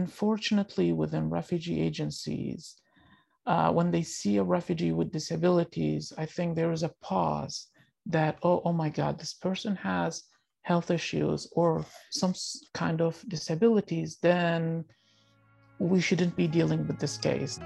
unfortunately, within refugee agencies, uh, when they see a refugee with disabilities, I think there is a pause that, oh, oh my God, this person has health issues or some kind of disabilities, then we shouldn't be dealing with this case.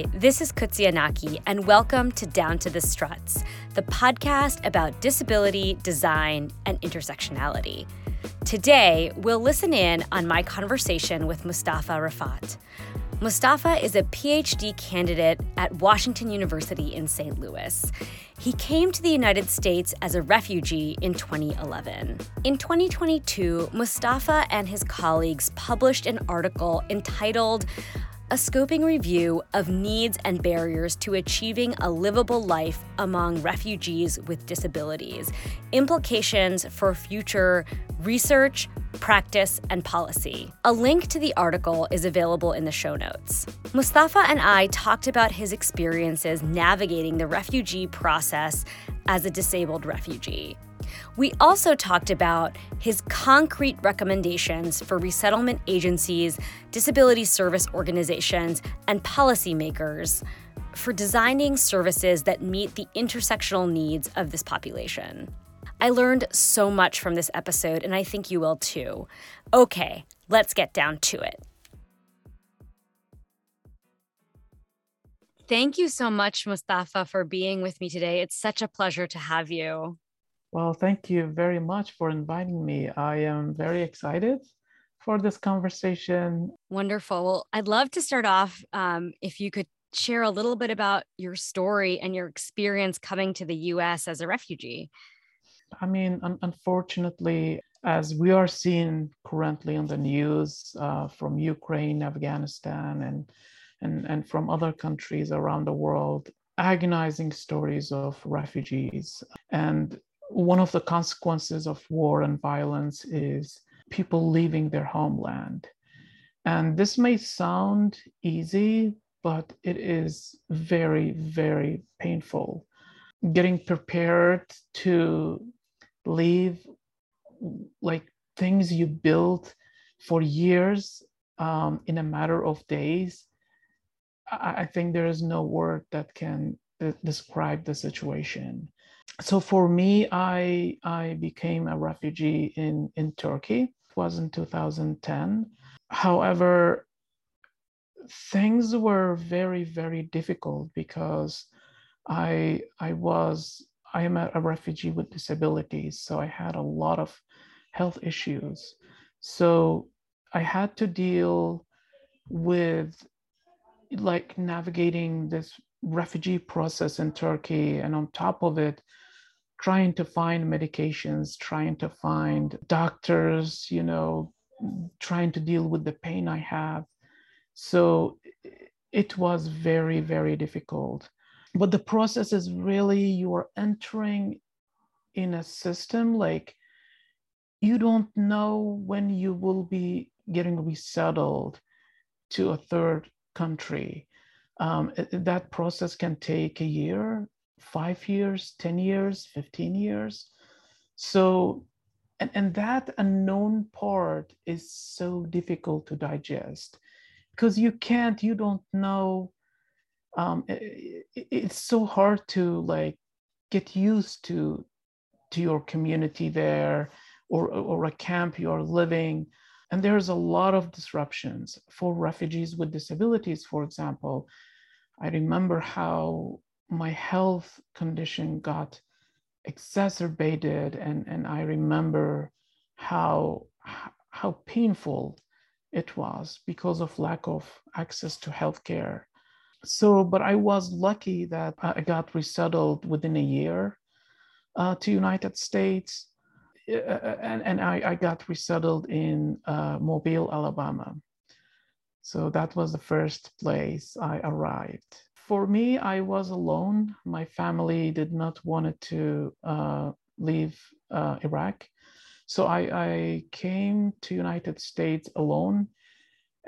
Hi, this is Kutsi Anaki, and welcome to Down to the Struts, the podcast about disability, design, and intersectionality. Today, we'll listen in on my conversation with Mustafa Rafat. Mustafa is a PhD candidate at Washington University in St. Louis. He came to the United States as a refugee in 2011. In 2022, Mustafa and his colleagues published an article entitled a scoping review of needs and barriers to achieving a livable life among refugees with disabilities, implications for future research, practice, and policy. A link to the article is available in the show notes. Mustafa and I talked about his experiences navigating the refugee process as a disabled refugee. We also talked about his concrete recommendations for resettlement agencies, disability service organizations, and policymakers for designing services that meet the intersectional needs of this population. I learned so much from this episode, and I think you will too. Okay, let's get down to it. Thank you so much, Mustafa, for being with me today. It's such a pleasure to have you. Well, thank you very much for inviting me. I am very excited for this conversation. Wonderful. Well, I'd love to start off um, if you could share a little bit about your story and your experience coming to the US as a refugee. I mean, un- unfortunately, as we are seeing currently on the news uh, from Ukraine, Afghanistan, and, and, and from other countries around the world, agonizing stories of refugees. And one of the consequences of war and violence is people leaving their homeland. And this may sound easy, but it is very, very painful. Getting prepared to leave like things you built for years um, in a matter of days. I, I think there is no word that can describe the situation so for me, I I became a refugee in in Turkey. It was in 2010. However, things were very very difficult because I I was I am a, a refugee with disabilities, so I had a lot of health issues. So I had to deal with like navigating this refugee process in Turkey, and on top of it, trying to find medications, trying to find doctors, you know, trying to deal with the pain I have. So it was very, very difficult. But the process is really you are entering in a system like you don't know when you will be getting resettled to a third country. Um, that process can take a year, five years, 10 years, 15 years. So, and, and that unknown part is so difficult to digest because you can't, you don't know. Um, it, it's so hard to like get used to to your community there or, or a camp you're living and there's a lot of disruptions for refugees with disabilities for example i remember how my health condition got exacerbated and, and I remember how how painful it was because of lack of access to healthcare. So, but I was lucky that I got resettled within a year uh, to United States, uh, and, and I, I got resettled in uh, Mobile, Alabama. So that was the first place I arrived for me, I was alone. My family did not want to uh, leave uh, Iraq. so I, I came to United States alone.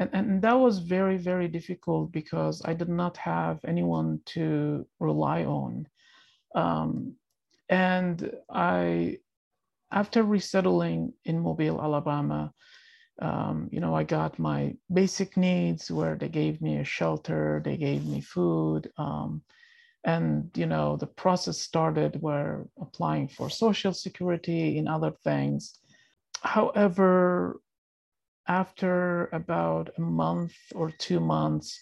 And, and that was very, very difficult because I did not have anyone to rely on. Um, and I, after resettling in Mobile, Alabama, um, you know, I got my basic needs where they gave me a shelter, they gave me food, um, and you know the process started where applying for social security and other things. However after about a month or two months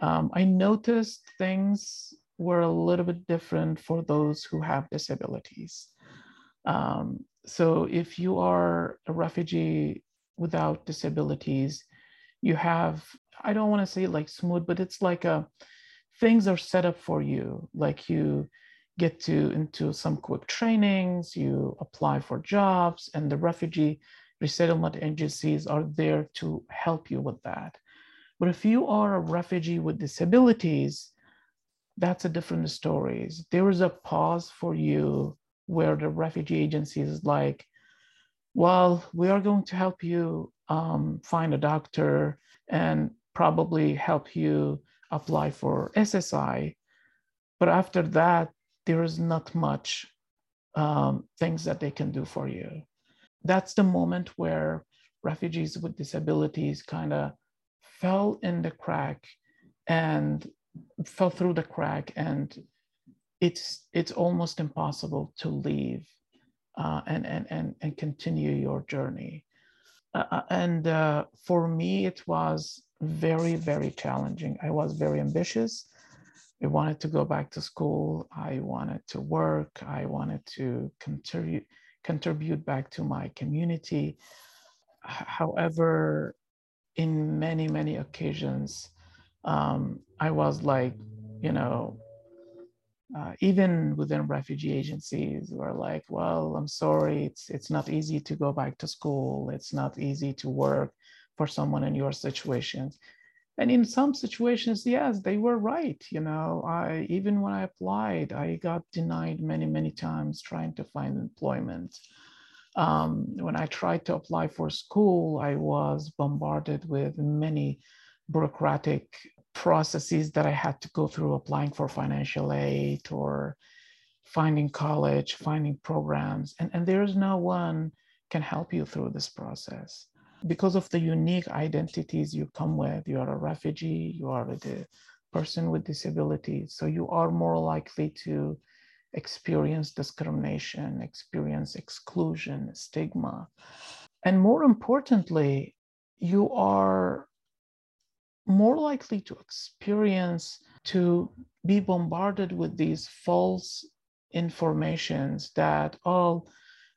um, i noticed things were a little bit different for those who have disabilities. Um, so if you are a refugee without disabilities. You have i don't want to say like smooth but it's like a things are set up for you. Like you get to into some quick trainings you apply for jobs and the refugee resettlement agencies are there to help you with that. But if you are a refugee with disabilities that's a different story there is a pause for you where the refugee agency is like well we are going to help you um, find a doctor and probably help you apply for SSI. But after that, there is not much um, things that they can do for you. That's the moment where refugees with disabilities kind of fell in the crack and fell through the crack and it's it's almost impossible to leave uh, and, and and and continue your journey uh, uh and uh, for me it was very, very challenging. I was very ambitious. I wanted to go back to school. I wanted to work. I wanted to contribute contribute back to my community. However, in many, many occasions, um, I was like, you know, uh, even within refugee agencies, we're like, well, I'm sorry, it's it's not easy to go back to school. It's not easy to work for someone in your situation. and in some situations yes they were right you know i even when i applied i got denied many many times trying to find employment um, when i tried to apply for school i was bombarded with many bureaucratic processes that i had to go through applying for financial aid or finding college finding programs and, and there's no one can help you through this process because of the unique identities you come with. You are a refugee, you are a person with disabilities. So you are more likely to experience discrimination, experience exclusion, stigma. And more importantly, you are more likely to experience to be bombarded with these false informations that oh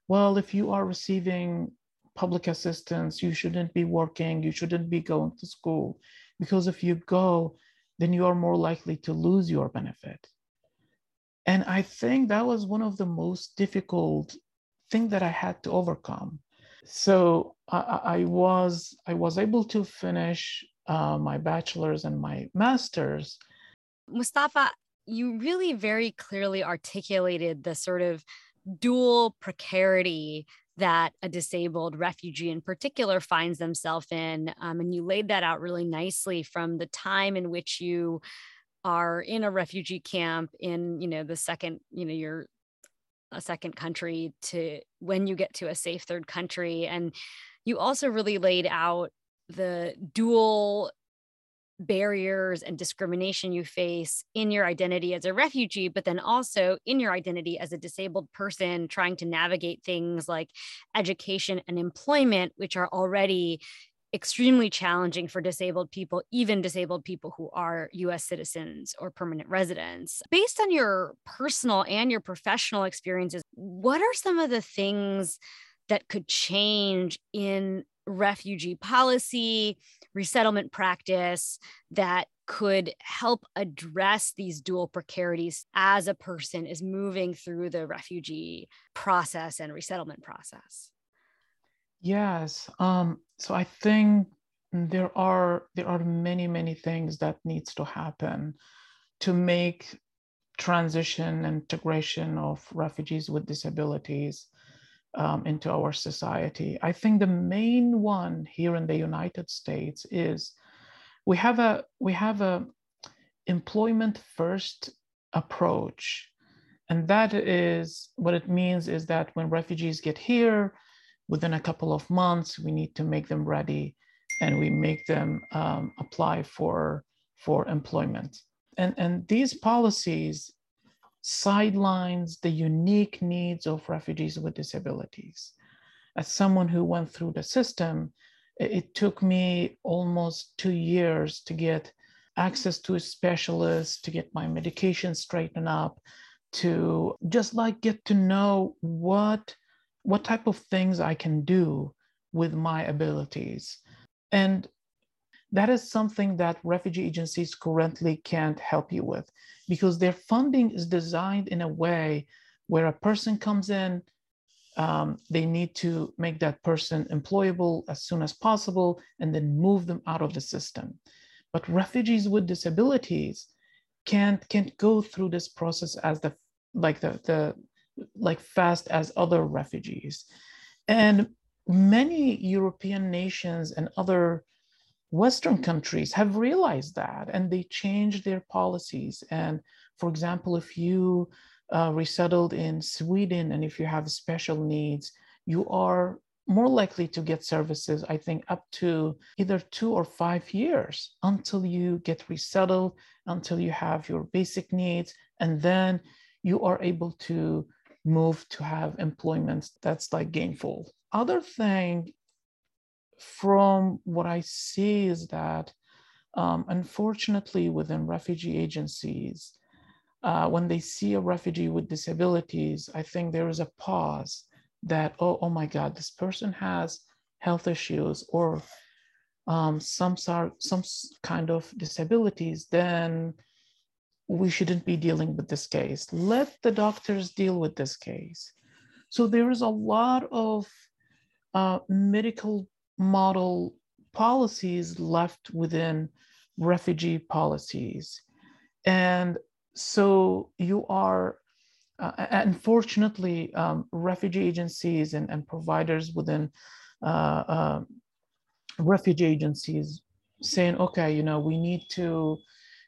well if you are receiving public assistance, you shouldn't be working, you shouldn't be going to school. Because if you go, then you are more likely to lose your benefit. And I think that was one of the most difficult thing that I had to overcome. So I, I was I was able to finish uh, my bachelor's and my master's. Mustafa, you really very clearly articulated the sort of dual precarity that a disabled refugee in particular finds themselves in. Um, and you laid that out really nicely from the time in which you are in a refugee camp in, you know, the second, you know, you're a second country to when you get to a safe third country. And you also really laid out the dual barriers and discrimination you face in your identity as a refugee, but then also in your identity as a disabled person trying to navigate things like education and employment, which are already extremely challenging for disabled people, even disabled people who are US citizens or permanent residents. Based on your personal and your professional experiences, what are some of the things that could change in refugee policy, resettlement practice that could help address these dual precarities as a person is moving through the refugee process and resettlement process. Yes um, so i think there are there are many many things that needs to happen to make transition and integration of refugees with disabilities um, into our society. I think the main one here in the United States is we have a we have a employment first approach and that is what it means is that when refugees get here within a couple of months we need to make them ready and we make them um, apply for for employment and and these policies sidelines the unique needs of refugees with disabilities as someone who went through the system it took me almost two years to get access to a specialist, to get my medication straightened up, to just like get to know what what type of things I can do with my abilities. And that is something that refugee agencies currently can't help you with because their funding is designed in a way where a person comes in, um, they need to make that person employable as soon as possible and then move them out of the system. But refugees with disabilities can't can't go through this process as the like the the like fast as other refugees. And many European nations and other Western countries have realized that and they changed their policies. And for example, if you uh, resettled in Sweden and if you have special needs, you are more likely to get services, I think, up to either two or five years until you get resettled, until you have your basic needs, and then you are able to move to have employment that's like gainful. Other thing from what I see is that um, unfortunately within refugee agencies, uh, when they see a refugee with disabilities, I think there is a pause that, oh, oh my God, this person has health issues or um, some, sort, some kind of disabilities, then we shouldn't be dealing with this case. Let the doctors deal with this case. So there is a lot of uh, medical model policies left within refugee policies. And so you are, uh, unfortunately, um, refugee agencies and, and providers within uh, uh, refugee agencies saying, okay, you know, we need to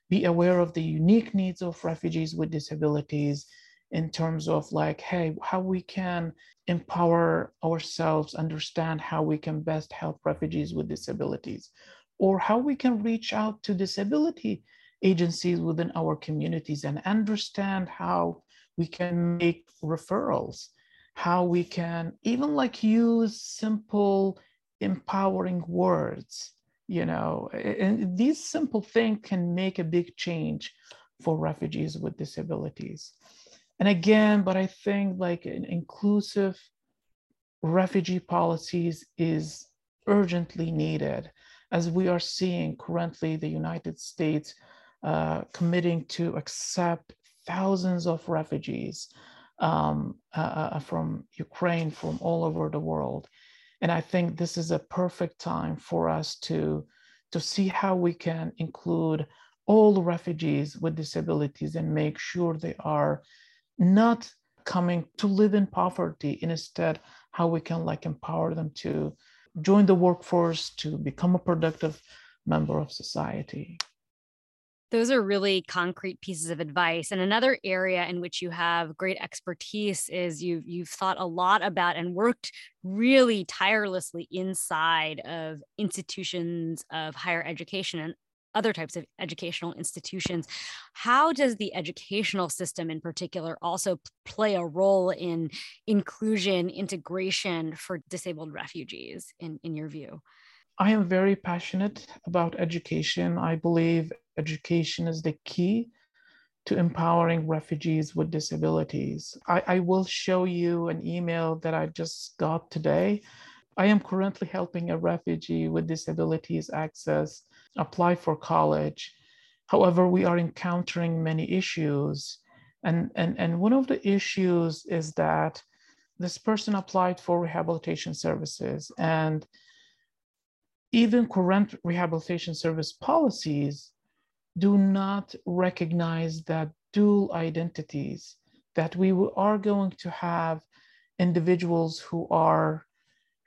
be aware of the unique needs of refugees with disabilities in terms of like, hey, how we can empower ourselves, understand how we can best help refugees with disabilities, or how we can reach out to disability agencies within our communities and understand how we can make referrals, how we can even like use simple, empowering words, you know, and these simple things can make a big change for refugees with disabilities. And again, but I think like an inclusive refugee policies is urgently needed as we are seeing currently the United States uh, committing to accept thousands of refugees um, uh, uh, from Ukraine, from all over the world. And I think this is a perfect time for us to, to see how we can include all refugees with disabilities and make sure they are not coming to live in poverty. Instead how we can like empower them to join the workforce to become a productive member of society. Those are really concrete pieces of advice. And another area in which you have great expertise is you've you've thought a lot about and worked really tirelessly inside of institutions of higher education. And other types of educational institutions. How does the educational system in particular also play a role in inclusion, integration for disabled refugees, in, in your view? I am very passionate about education. I believe education is the key to empowering refugees with disabilities. I, I, will show you an email that I just got today. I am currently helping a refugee with disabilities access apply for college. However, we are encountering many issues. And, and, and one of the issues is that this person applied for rehabilitation services and even current rehabilitation service policies do not recognize that dual identities, that we are going to have individuals who are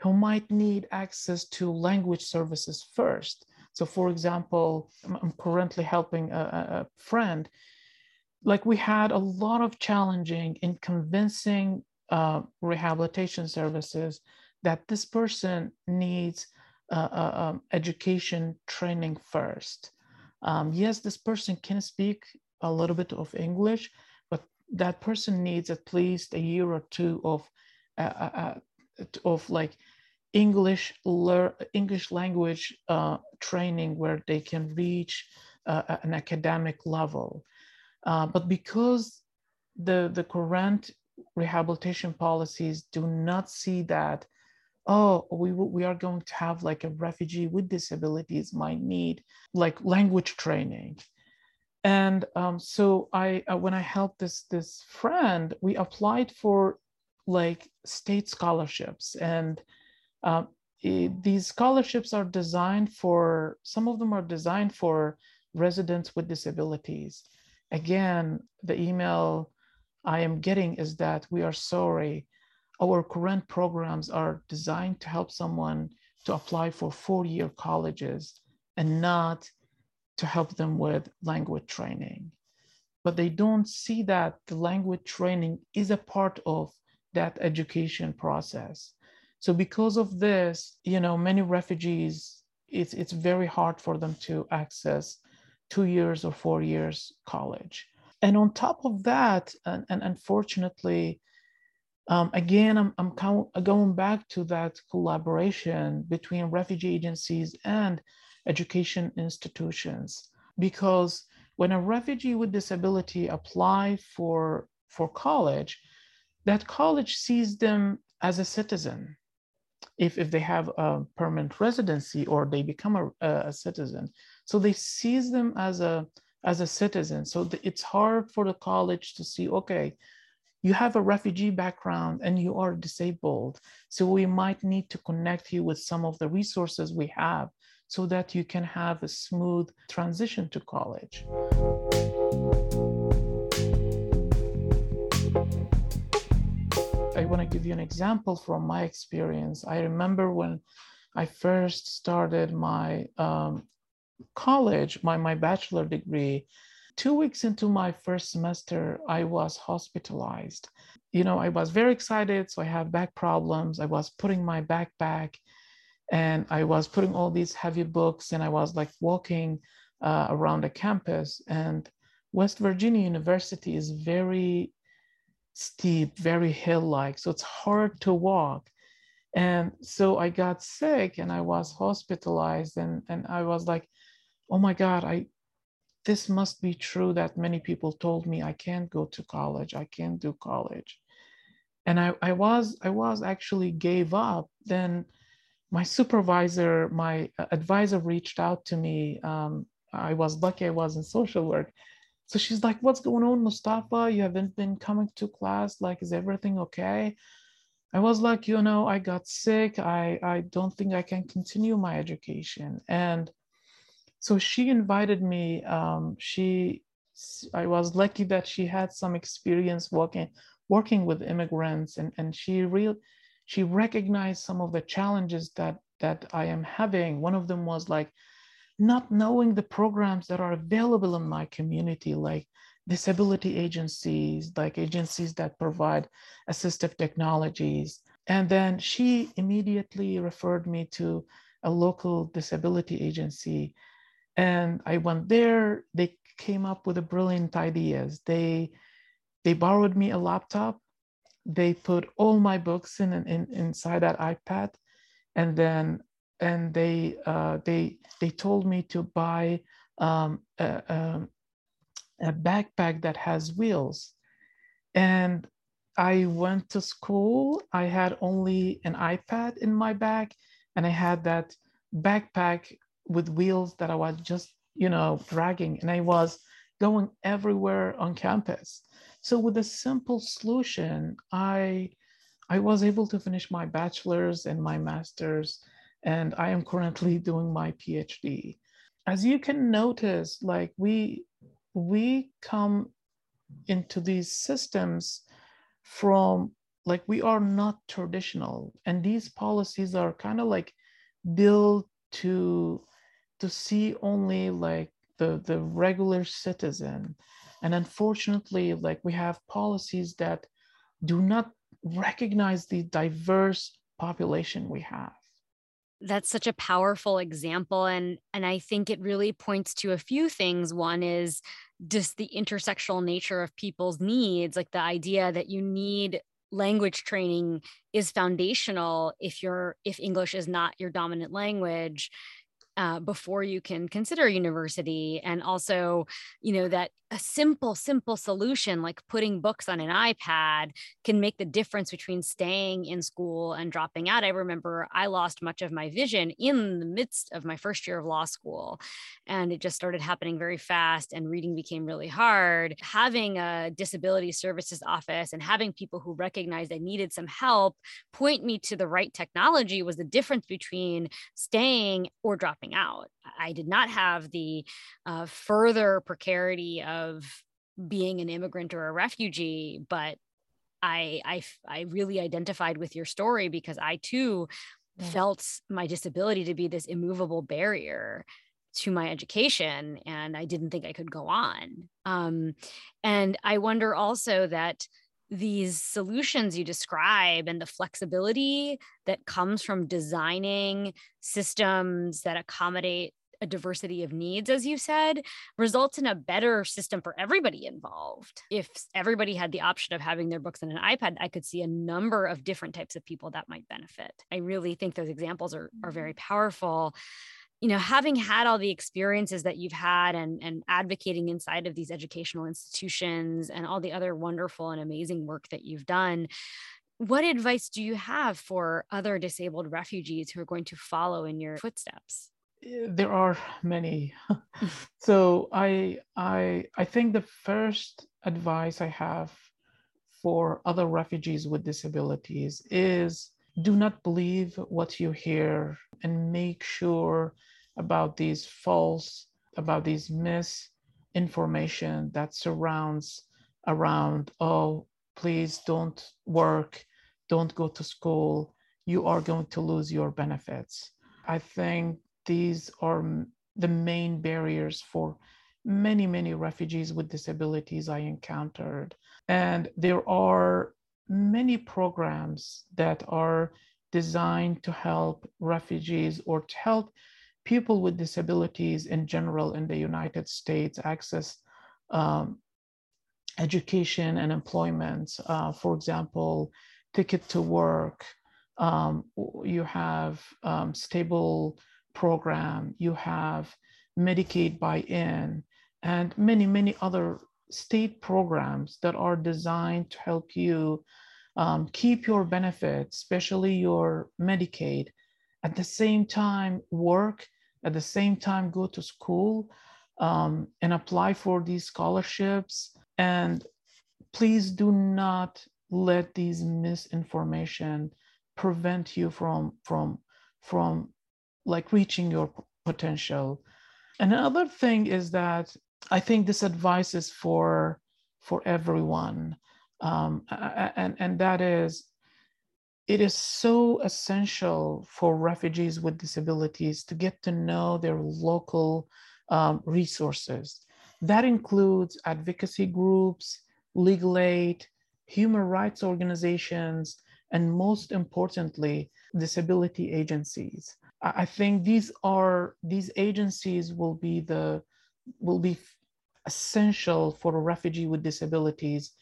who might need access to language services first. So, for example, I'm currently helping a, a friend. Like we had a lot of challenging in convincing uh, rehabilitation services that this person needs uh, uh, um, education training first. Um, yes, this person can speak a little bit of English, but that person needs at least a year or two of uh, uh, uh of like English lear- English language uh, training where they can reach uh, an academic level. Uh, but because the the current rehabilitation policies do not see that oh we, we are going to have like a refugee with disabilities might need like language training and um, so i uh, when i helped this this friend we applied for like state scholarships and uh, it, these scholarships are designed for some of them are designed for residents with disabilities. Again the email i am getting is that we are sorry. Our current programs are designed to help someone to apply for four-year colleges and not to help them with language training. But they don't see that the language training is a part of that education process so because of this you know many refugees it's it's very hard for them to access two years or four years college and on top of that and, and unfortunately um, again, I'm, I'm going back to that collaboration between refugee agencies and education institutions, because when a refugee with disability apply for, for college, that college sees them as a citizen. If, if they have a permanent residency or they become a, a citizen. So they sees them as a, as a citizen. So the, it's hard for the college to see, okay, you have a refugee background and you are disabled. So we might need to connect you with some of the resources we have so that you can have a smooth transition to college. Give you an example from my experience. I remember when I first started my um, college, my, my bachelor degree, two weeks into my first semester, I was hospitalized. You know, I was very excited. So I have back problems. I was putting my backpack and I was putting all these heavy books and I was like walking uh, around the campus. And West Virginia University is very steep, very hill like. So it's hard to walk. And so I got sick and I was hospitalized and, and I was like, oh my God, I, this must be true that many people told me I can't go to college, I can't do college. And I, I was I was actually gave up. Then my supervisor, my advisor reached out to me. Um, I was lucky I was in social work. So she's like, What's going on, Mustafa? You haven't been coming to class. Like, is everything okay? I was like, you know, I got sick. I, I don't think I can continue my education. And so she invited me um, she i was lucky that she had some experience working working with immigrants and, and she real she recognized some of the challenges that that i am having one of them was like not knowing the programs that are available in my community like disability agencies like agencies that provide assistive technologies and then she immediately referred me to a local disability agency and I went there. They came up with a brilliant ideas. They they borrowed me a laptop. They put all my books in, in inside that iPad, and then and they uh, they they told me to buy um, a, a, a backpack that has wheels, and I went to school. I had only an iPad in my bag, and I had that backpack with wheels that I was just, you know, dragging, and I was going everywhere on campus. So with a simple solution, I I was able to finish my bachelor's and my master's, and I am currently doing my PhD. As you can notice, like we we come into these systems from like we are not traditional and these policies are kind of like built to to see only like the the regular citizen and unfortunately like we have policies that do not recognize the diverse population we have that's such a powerful example and and i think it really points to a few things. One is just the intersectional nature of people's needs like the idea that you need language training is foundational if you're if english is not your dominant language uh, before you can consider university and also you know that a simple simple solution like putting books on an ipad can make the difference between staying in school and dropping out. I remember i lost much of my vision in the midst of my first year of law school and it just started happening very fast and reading became really hard. Having a disability services office and having people who recognized i needed some help point me to the right technology was the difference between staying or dropping out i did not have the uh, further precarity of of being an immigrant or a refugee but I, I i really identified with your story because i too yeah. felt my disability to be this immovable barrier to my education and i didn't think i could go on um, and i wonder also that these solutions you describe and the flexibility that comes from designing systems that accommodate a diversity of needs, as you said, results in a better system for everybody involved. If everybody had the option of having their books on an iPad, I could see a number of different types of people that might benefit. I really think those examples are, are very mm-hmm. powerful you know having had all the experiences that you've had and and advocating inside of these educational institutions and all the other wonderful and amazing work that you've done what advice do you have for other disabled refugees who are going to follow in your footsteps eh, there are many. so I I I think the first advice I have for other refugees with disabilities is do not believe what you hear and make sure about these false about these misinformation that surrounds around oh please don't work don't go to school you are going to lose your benefits i think these are the main barriers for many, many refugees with disabilities I encountered. And there are many programs that are designed to help refugees or to help people with disabilities in general in the United States access um, education and employment. Uh, for example, Ticket to Work. Um, you have um, stable program, you have Medicaid buy-in, and many, many other state programs that are designed to help you um, keep your benefits, especially your Medicaid, at the same time work, at the same time go to school um, and apply for these scholarships. And please do not let these misinformation prevent you from, from, from like reaching your potential. Another thing is that I think this advice is for for everyone, um, and and that is, it is so essential for refugees with disabilities to get to know their local um, resources. That includes advocacy groups, legal aid, human rights organizations, and most importantly, disability agencies. I think these are these agencies will be the will be essential for a refugee with disabilities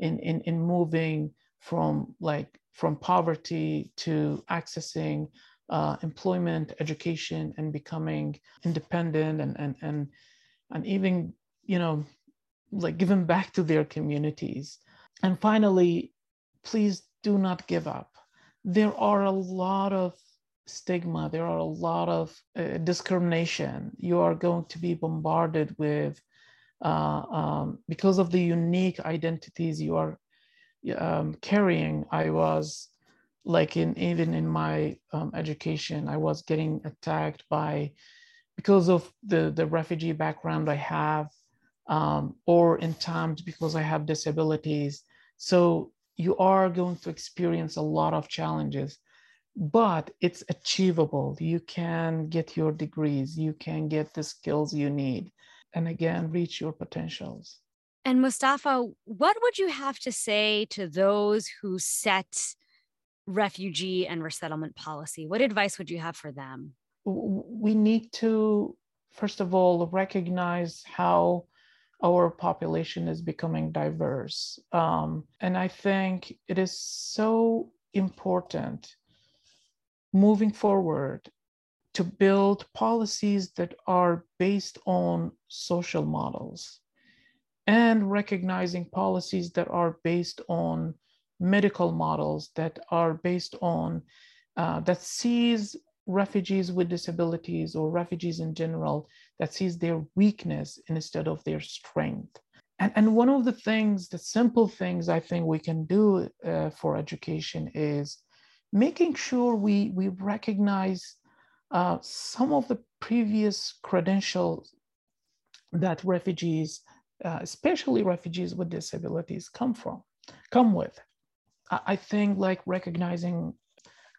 in, in, in moving from like from poverty to accessing uh, employment, education, and becoming independent and and and and even you know like giving back to their communities. And finally, please do not give up. There are a lot of stigma, there are a lot of uh, discrimination. You are going to be bombarded with, uh, um, because of the unique identities you are um, carrying. I was like in even in my um, education, I was getting attacked by because of the the refugee background I have, um, or in times because I have disabilities. So you are going to experience a lot of challenges, but it's achievable. You can get your degrees, you can get the skills you need, and again, reach your potentials. And Mustafa, what would you have to say to those who set refugee and resettlement policy? What advice would you have for them? We need to, first of all, recognize how our population is becoming diverse. Um, and I think it is so important moving forward to build policies that are based on social models and recognizing policies that are based on medical models that are based on uh, that sees refugees with disabilities or refugees in general that sees their weakness instead of their strength. And, and one of the things the simple things i think we can do uh, for education is making sure we we recognize uh, some of the previous credentials that refugees uh, especially refugees with disabilities come from come with. I think like recognizing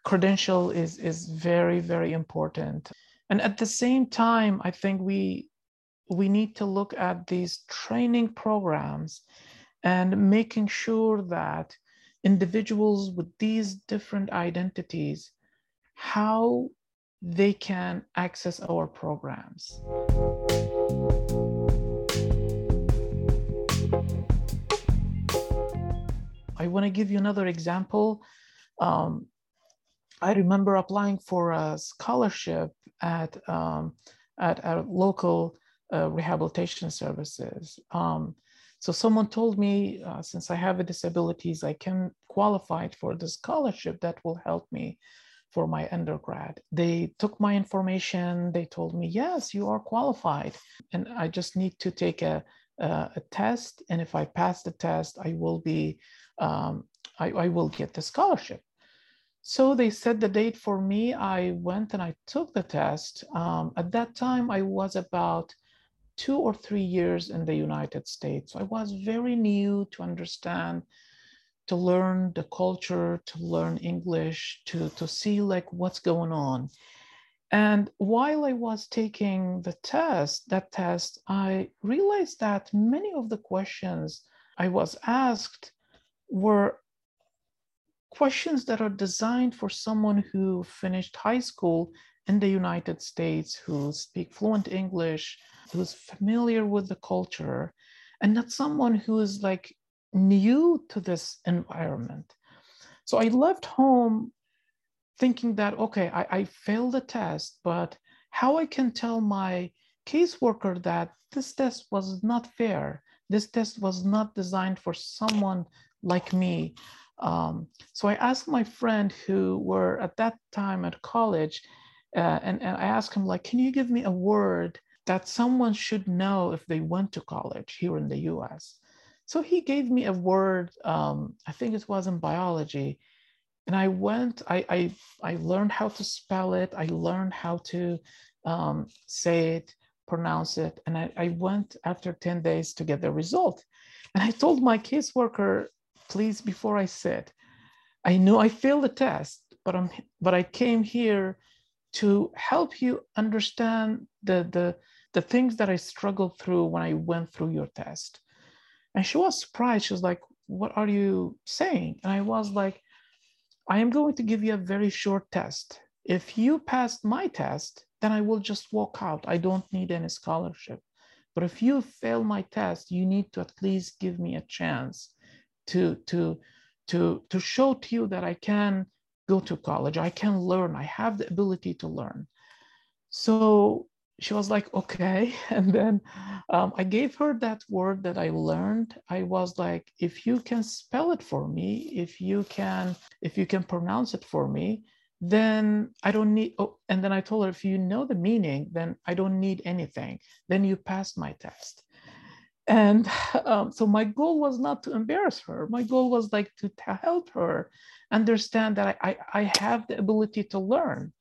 credential is is very very important, and at the same time, I think we we need to look at these training programs and making sure that individuals with these different identities how they can access our programs. I want to give you another example. Um, I remember applying for a scholarship at um, at a local uh, rehabilitation services. Um, so someone told me, uh, since I have a disabilities, I can qualify for the scholarship that will help me for my undergrad. They took my information. They told me, yes, you are qualified, and I just need to take a a, a test, and if I pass the test, I will be um, I, I will get the scholarship. So they set the date for me. I went and I took the test. Um, at that time, I was about two or three years in the United States. So I was very new to understand, to learn the culture, to learn English, to, to see like what's going on. And while I was taking the test, that test, I realized that many of the questions I was asked were questions that are designed for someone who finished high school in the United States, who speak fluent English, who's familiar with the culture, and not someone who is like new to this environment. So I left home thinking that, okay, I, I failed the test, but how I can tell my caseworker that this test was not fair. This test was not designed for someone like me. Um, so I asked my friend who were at that time at college, uh, and, and I asked him, like, can you give me a word that someone should know if they went to college here in the US? So he gave me a word, um, I think it was in biology. And I went, I, I, I learned how to spell it, I learned how to um, say it, pronounce it. And I, I went after 10 days to get the result. And I told my caseworker, please, before I said, I know I failed the test, but I'm but I came here to help you understand the the the things that I struggled through when I went through your test. And she was surprised. She was like, What are you saying? And I was like, I am going to give you a very short test. If you pass my test, then I will just walk out. I don't need any scholarship. But if you fail my test, you need to at least give me a chance to to to to show to you that I can go to college, I can learn, I have the ability to learn. So she was like, okay. And then um, I gave her that word that I learned. I was like, if you can spell it for me, if you can, if you can pronounce it for me, then I don't need. Oh, and then I told her, if you know the meaning, then I don't need anything. Then you pass my test and um, so my goal was not to embarrass her. My goal was like to, help her understand that I, I, I, have the ability to learn.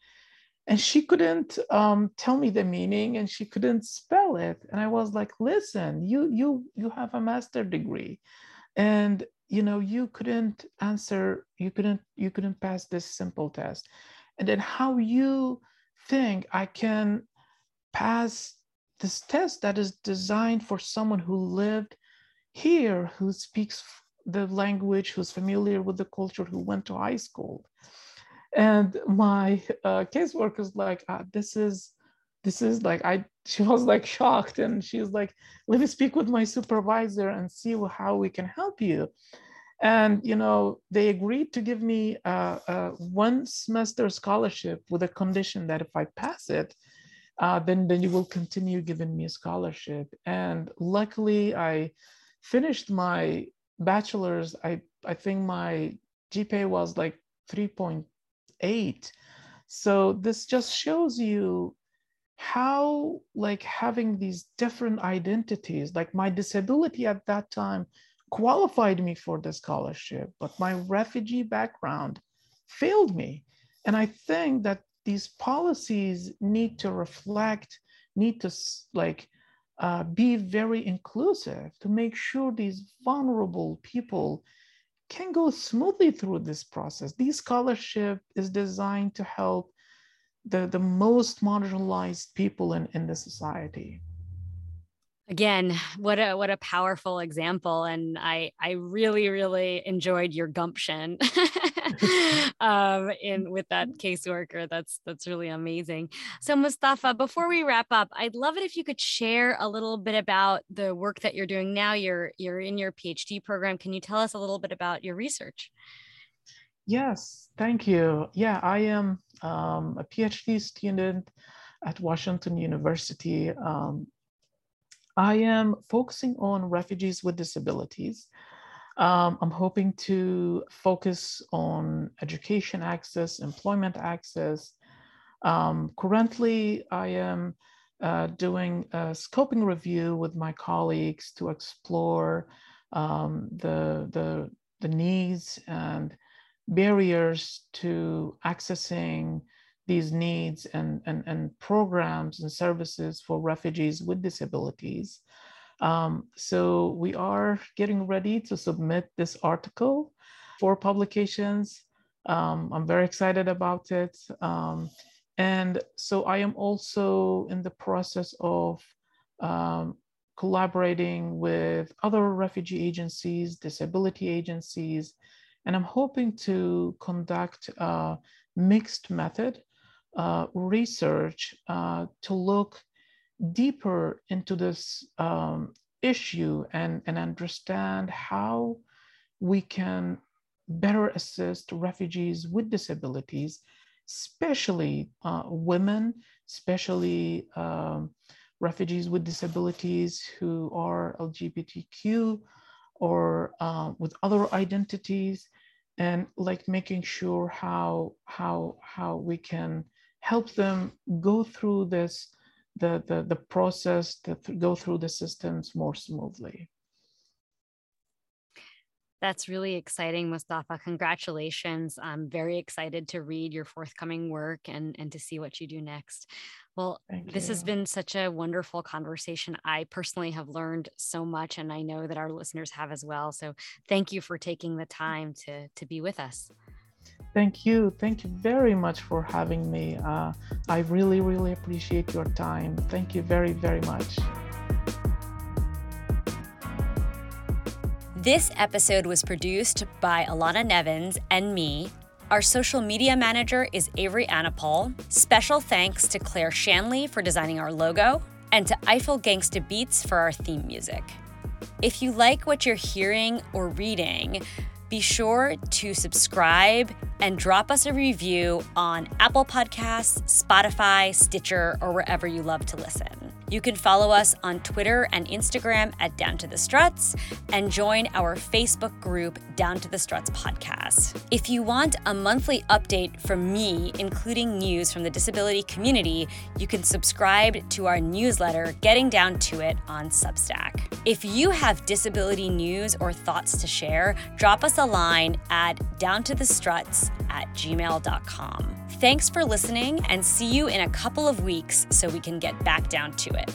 And she couldn't um, tell me the meaning and she couldn't spell it. And i was like listen you you you have a master degree. And you know you couldn't answer you couldn't you couldn't pass this simple test. And then how you think i can pass this test that is designed for someone who lived here who speaks the language who's familiar with the culture who went to high school. And my uh, caseworker is like ah, this is this is like i she was like shocked and she's like let me speak with my supervisor and see how we can help you. And you know they agreed to give me a, a one semester scholarship with a condition that if i pass it uh, then then you will continue giving me a scholarship. And luckily i finished my bachelor's. I i think my gpa was like 3.8 so this just shows you how like having these different identities like my disability at that time qualified me for the scholarship, but my refugee background failed me. And I think that these policies need to reflect, need to like uh, be very inclusive to make sure these vulnerable people can go smoothly through this process. This scholarship is designed to help the, the most marginalized people in, in the society again what a what a powerful example and i i really really enjoyed your gumption um in with that caseworker. That's that's really amazing. So mustafa before we wrap up i'd love it if you could share a little bit about the work that you're doing now. You're you're in your phd program. Can you tell us a little bit about your research? Yes thank you. Yeah i am um, a phd student at washington university um, I am focusing on refugees with disabilities. Um, I'm hoping to focus on education access, employment access. Um, currently, I am uh, doing a scoping review with my colleagues to explore um, the, the, the needs and barriers to accessing these needs and, and, and programs and services for refugees with disabilities. Um, so we are getting ready to submit this article for publications. Um, I'm very excited about it. Um, and so I am also in the process of um, collaborating with other refugee agencies, disability agencies, and I'm hoping to conduct a mixed method uh, research uh, to look deeper into this um, issue and, and understand how we can better assist refugees with disabilities, especially uh, women, especially um, refugees with disabilities who are LGBTQ or uh, with other identities, and like making sure how how how we can help them go through this, the, the, the process, to go through the systems more smoothly. That's really exciting, Mustafa. Congratulations. I'm very excited to read your forthcoming work and, and to see what you do next. Well, Thank this you. has been such a wonderful conversation. I personally have learned so much, and I know that our listeners have as well. So thank you for taking the time to, to be with us. Thank you. Thank you very much for having me. Uh, I really, really appreciate your time. Thank you very, very much. This episode was produced by Alana Nevins and me. Our social media manager is Avery Annapol. Special thanks to Claire Shanley for designing our logo and to Eiffel Gangsta Beats for our theme music. If you like what you're hearing or reading, be sure to subscribe and drop us a review on Apple Podcasts, Spotify, Stitcher, or wherever you love to listen. You can follow us on Twitter and Instagram at Down to the Struts and join our Facebook group, Down to the Struts Podcast. If you want a monthly update from me, including news from the disability community, you can subscribe to our newsletter, Getting Down to It, on Substack. If you have disability news or thoughts to share, drop us a line at downtothestruts at gmail.com. Thanks for listening and see you in a couple of weeks so we can get back down to it.